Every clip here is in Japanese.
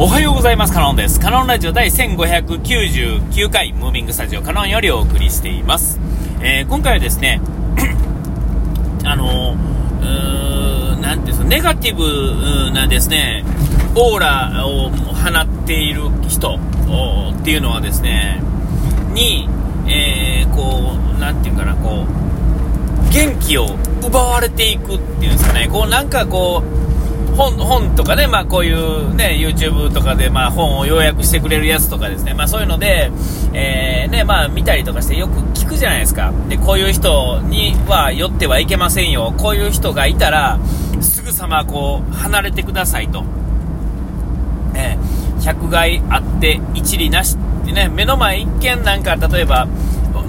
おはようございます。カノンです。カノンラジオ第1599回、ムービングスタジオカノンよりお送りしています。えー今回はですね、あのうー、なんていうんですか、ネガティブなですね、オーラを放っている人っていうのはですね、に、えーこう、なんていうかな、こう、元気を奪われていくっていうんですかね、こうなんかこう、本本とかね、まあ、こういう、ね、YouTube とかで、まあ、本を要約してくれるやつとかですね、まあ、そういうので、えーねまあ、見たりとかしてよく聞くじゃないですか。でこういう人には寄ってはいけませんよ。こういう人がいたらすぐさまこう離れてくださいと、えー百害あって一理なしってね目の前一見なんか例えば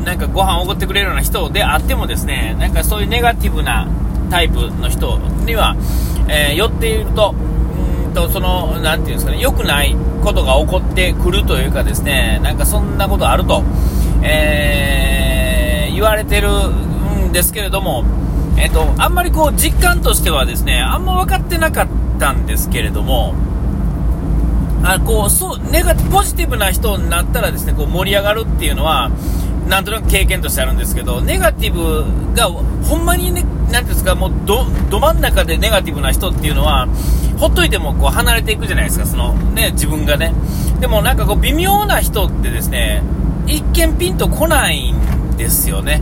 なんかご飯をおごってくれるような人であってもですねなんかそういうネガティブなタイプの人には、えー寄っているとうんとそのなんていうんですかね良くないことが起こってくるというかですねなんかそんなことあると、えー言われてるんですけれどもえっ、とあんまりこう実感としてはですねあんま分かってなかったんですけれどもあこうそうネガポジティブな人になったらですねこう盛り上がるっていうのはなんとなく経験としてあるんですけどネガティブがほんまにねなんですかもうどど真ん中でネガティブな人っていうのはほっといてもこう離れていくじゃないですかそのね自分がね。でもなんかこう微妙な人ってですね一見ピンとこないんですよね。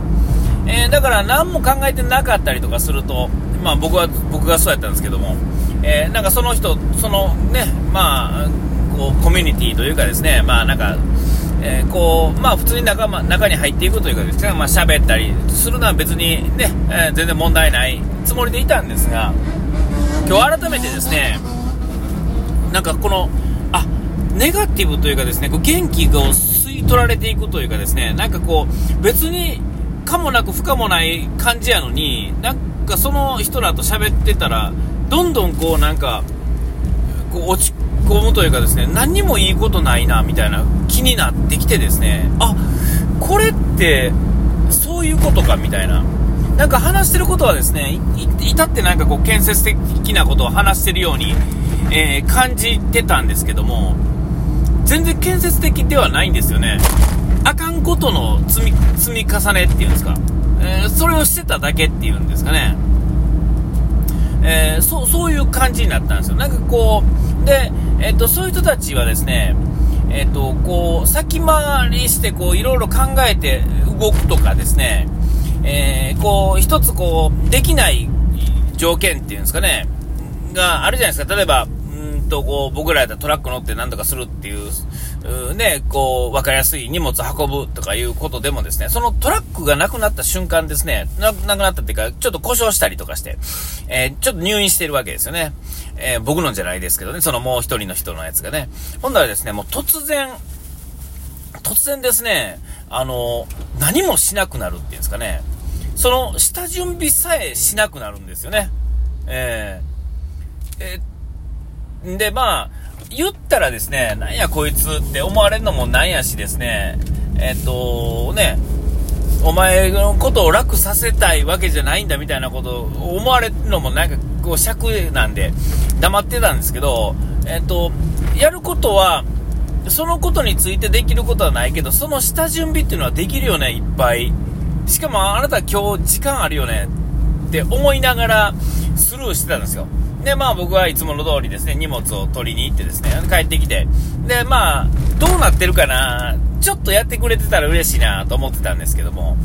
えーだから何も考えてなかったりとかすると、まあ、僕は僕がそうやったんですけども、えーなんかその人、そのね、まあ、こうコミュニティというかですね、まあなんか、えーこうまあ、普通に仲間中に入っていくというかですね、まあ喋ったりするのは別にね、えー全然問題ないつもりでいたんですが、今日改めてですね、なんかこの、あネガティブというかですね、こう元気が吸い取られていくというかですね、なんかこう、別に可もなく不可もない感じやのに、なんかその人らと喋ってたら、どんどんこうなんか、こう落ち込むというかですね、何にもいいことないな、みたいな気になってきてですね、あ、これって、そういうことか、みたいな。なんか話してることはですね、至ってなんかこう建設的なことを話してるように、えー感じてたんですけども、全然建設的ではないんですよね。あかんことの積み積み重ねっていうんですか、えーそれをしてただけっていうんですかね。えーそうそういう感じになったんですよ。なんかこう、で、えっ、と、そういう人たちはですね、えっ、と、こう、先回りして、こう、いろいろ考えて動くとかですね、えーこう、一つこう、できない条件っていうんですかね、があるじゃないですか。例えば、うんと、こう、僕らやったらトラック乗って何とかするっていう、ね、こう、わかりやすい荷物運ぶとかいうことでもですね、そのトラックがなくなった瞬間ですね、なくなったっていうか、ちょっと故障したりとかして、えーちょっと入院してるわけですよね。えー僕のじゃないですけどね、そのもう一人の人のやつがね。ほんならですね、もう突然、突然ですね、あの、何もしなくなるっていうんですかね、その下準備さえしなくなるんですよね。えーえーで、まあ、言ったらですね、なんやこいつって思われるのもなんやしですね、えっと、ね、お前のことを楽させたいわけじゃないんだみたいなことを思われるのもなんかこう尺なんで黙ってたんですけど、えっと、やることは、そのことについてできることはないけど、その下準備っていうのはできるよね、いっぱい。しかもあなた今日時間あるよねって思いながらスルーしてたんですよ。で、まあ僕はいつもの通りですね、荷物を取りに行ってですね、帰ってきて、で、まあ、どうなってるかな、ちょっとやってくれてたら嬉しいなと思ってたんですけども、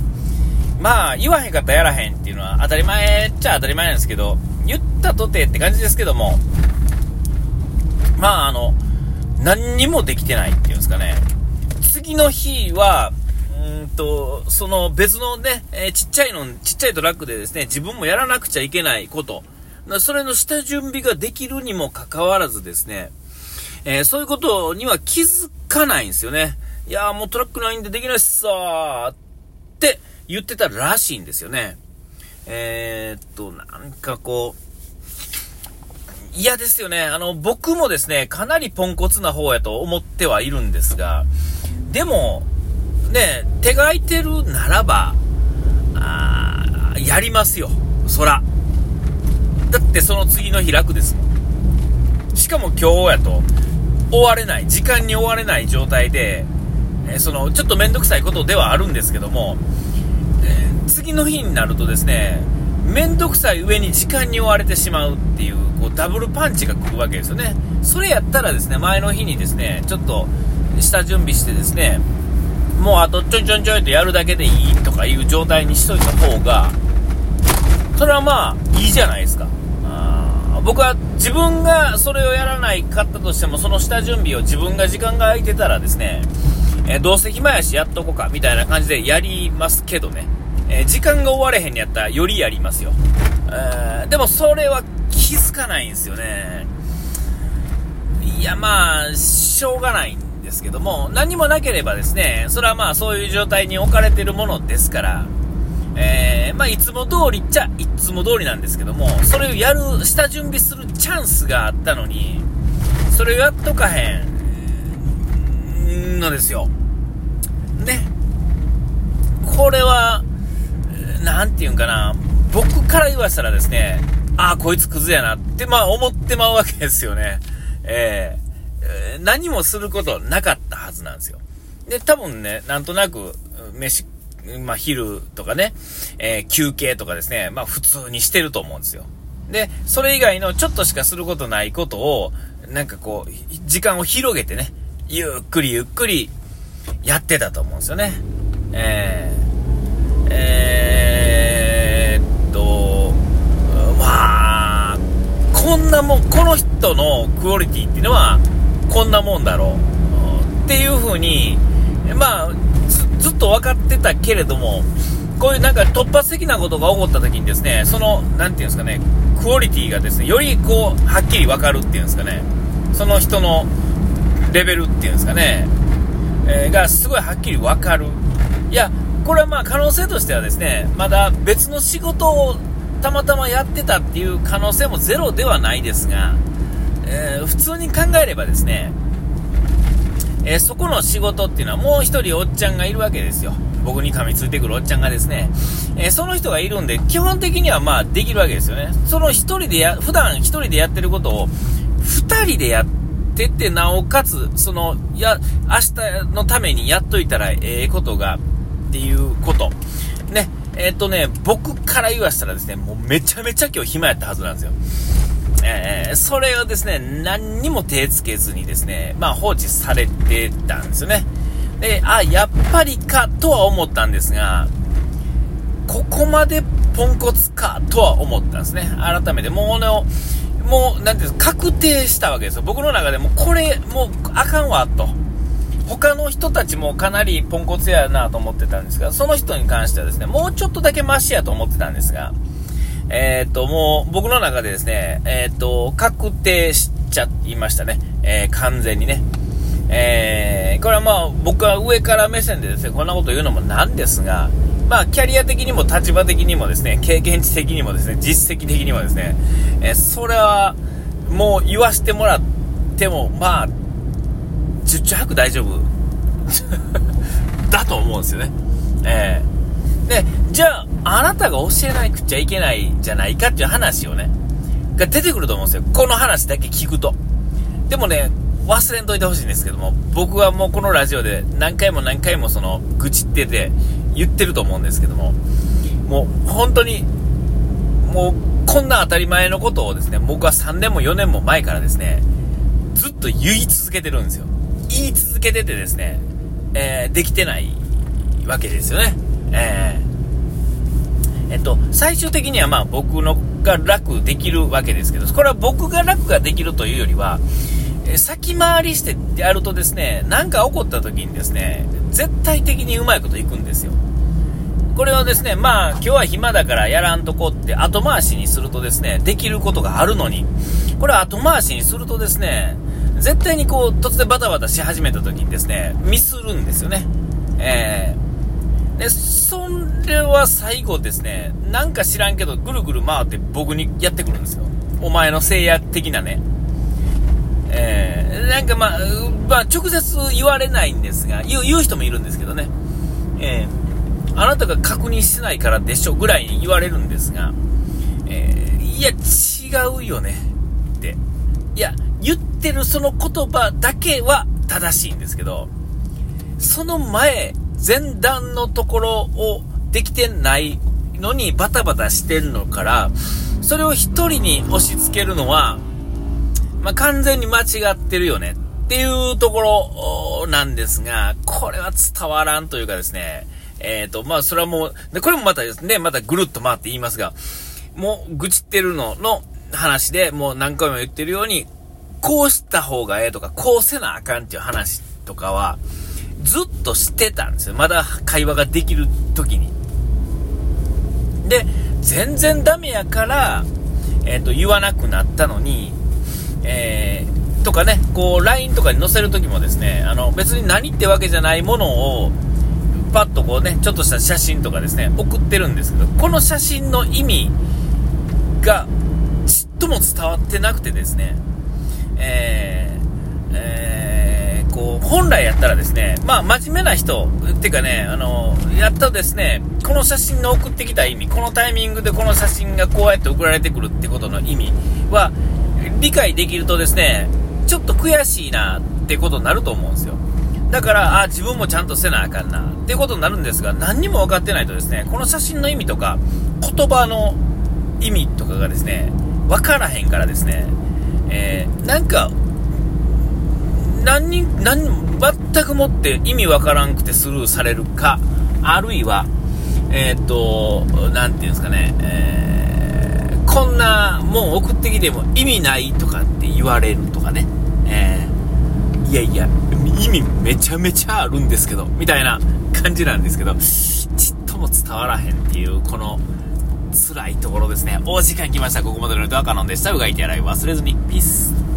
まあ、言わへんかったらやらへんっていうのは当たり前っちゃ当たり前なんですけど、言ったとてって感じですけども、まあ、あの、何にもできてないっていうんですかね。次の日は、うんと、その別のね、えーちっちゃいの、ちっちゃいトラックでですね、自分もやらなくちゃいけないこと、それの下準備ができるにもかかわらずですね、えーそういうことには気づかないんですよね。いやーもうトラックないんでできないっすわーって言ってたらしいんですよね。えー、っと、なんかこう、嫌ですよね。あの、僕もですね、かなりポンコツな方やと思ってはいるんですが、でも、ね、手が空いてるならば、あやりますよ。そら。だってその次の日楽ですもん。しかも今日やと、追われない、時間に追われない状態で、えその、ちょっとめんどくさいことではあるんですけども、え次の日になるとですね、めんどくさい上に時間に追われてしまうっていう、こう、ダブルパンチが来るわけですよね。それやったらですね、前の日にですね、ちょっと、下準備してですね、もうあとちょいちょいちょいとやるだけでいいとかいう状態にしといた方が、それはまあ、いいじゃないですか。僕は自分がそれをやらないかったとしても、その下準備を自分が時間が空いてたらですね、えー、どうせ暇やしやっとこうか、みたいな感じでやりますけどね。えー、時間が終われへんにやったらよりやりますよ。えー、でもそれは気づかないんですよね。いや、まあ、しょうがないんですけども、何もなければですね、それはまあそういう状態に置かれてるものですから、えー、まあ、いつも通りっちゃいつも通りなんですけども、それをやる、下準備するチャンスがあったのに、それをやっとかへんのですよ。ね。これは、なんていうんかな、僕から言わせたらですね、ああ、こいつクズやなって、まあ思ってまうわけですよね。えー、何もすることなかったはずなんですよ。で、多分ね、なんとなく、飯まあ、昼とかね、えー、休憩とかですね、まあ、普通にしてると思うんですよ。で、それ以外のちょっとしかすることないことを、なんかこう、時間を広げてね、ゆっくりゆっくりやってたと思うんですよね。えー、えー、っと、まあ、こんなもん、この人のクオリティっていうのは、こんなもんだろう。っていう風に、まあ、ずっと分かってたけれども、こういうなんか突発的なことが起こった時にですね、その、なんていうんですかね、クオリティがですね、よりこう、はっきり分かるっていうんですかね、その人のレベルっていうんですかね、えー、がすごいはっきり分かる。いや、これはまあ可能性としてはですね、まだ別の仕事をたまたまやってたっていう可能性もゼロではないですが、えー、普通に考えればですね、えー、そこの仕事っていうのはもう一人おっちゃんがいるわけですよ。僕に噛みついてくるおっちゃんがですね、えー、その人がいるんで、基本的にはまあできるわけですよね。その一人でや、普段一人でやってることを、二人でやってて、なおかつ、その、や、明日のためにやっといたらええことが、っていうこと。ね、えー、っとね、僕から言わしたらですね、もうめちゃめちゃ今日暇やったはずなんですよ。えー、それをですね、何にも手つけずにですね、まあ放置されてたんですよね。で、あ、やっぱりかとは思ったんですが、ここまでポンコツかとは思ったんですね。改めて、もうの、もう、なんていうんですか、確定したわけですよ。僕の中でも、これ、もう、あかんわ、と。他の人たちもかなりポンコツやなと思ってたんですが、その人に関してはですね、もうちょっとだけマシやと思ってたんですが、えー、っと、もう僕の中でですね、えー、っと、確定しちゃいましたね。えー、完全にね。えこれはまあ僕は上から目線でですね、こんなこと言うのもなんですが、まあキャリア的にも立場的にもですね、経験値的にもですね、実績的にもですね、えそれはもう言わしてもらっても、まあ、十中八九大丈夫 だと思うんですよね。えー、で、じゃあ、あなたが教えなくちゃいけないじゃないかっていう話をね、が出てくると思うんですよ。この話だけ聞くと。でもね、忘れんといてほしいんですけども、僕はもうこのラジオで何回も何回もその、愚痴ってて言ってると思うんですけども、もう本当に、もうこんな当たり前のことをですね、僕は3年も4年も前からですね、ずっと言い続けてるんですよ。言い続けててですね、えー、できてないわけですよね。えーえっと、最終的にはまあ僕のが楽できるわけですけど、これは僕が楽ができるというよりは、先回りしてやるとですね、何か起こった時にですね、絶対的にうまいこといくんですよ。これはですね、まあ今日は暇だからやらんとこって後回しにするとですね、できることがあるのに、これは後回しにするとですね、絶対にこう突然バタバタし始めた時にですね、ミスるんですよね。えーで、それは最後ですね、なんか知らんけど、ぐるぐる回って僕にやってくるんですよ。お前の聖夜的なね。えー、なんかまあ、まあ、直接言われないんですが、言う言う人もいるんですけどね。えー、あなたが確認してないからでしょぐらいに言われるんですが、えー、いや、違うよねって。いや、言ってるその言葉だけは正しいんですけど、その前、前段のところをできてないのにバタバタしてるのから、それを一人に押し付けるのは、まあ、完全に間違ってるよね。っていうところなんですが、これは伝わらんというかですね、えっ、ー、と、まあ、それはもう、で、これもまたですね、またぐるっと回って言いますが、もう、愚痴ってるのの話で、もう何回も言ってるように、こうした方がええとか、こうせなあかんっていう話とかは、ずっとしてたんですよ。まだ会話ができる時に。で、全然ダメやから、えっ、ー、と、言わなくなったのに、えー、とかね、こう、LINE とかに載せるときもですね、あの、別に何ってわけじゃないものを、パッとこうね、ちょっとした写真とかですね、送ってるんですけど、この写真の意味が、ちっとも伝わってなくてですね、えー、こう、本来やったらですね、まあ、真面目な人、っていうかね、あの、やったですね、この写真の送ってきた意味、このタイミングでこの写真がこうやって送られてくるってことの意味は、理解できるとですね、ちょっと悔しいなってことになると思うんですよ。だから、あ、自分もちゃんとせなあかんなってことになるんですが、何にも分かってないとですね、この写真の意味とか、言葉の意味とかがですね、分からへんからですね、えー、なんか、何に、何、全くもって意味わからんくてスルーされるか、あるいは、えー、っと、なんていうんですかね、えー、こんなもん送ってきても意味ないとかって言われるとかね、えー、いやいや、意味めちゃめちゃあるんですけど、みたいな感じなんですけど、ちっとも伝わらへんっていう、この、辛いところですね。お時間来ました。ここまでのネットワカノンでした。うがいて洗い忘れずに。ピース。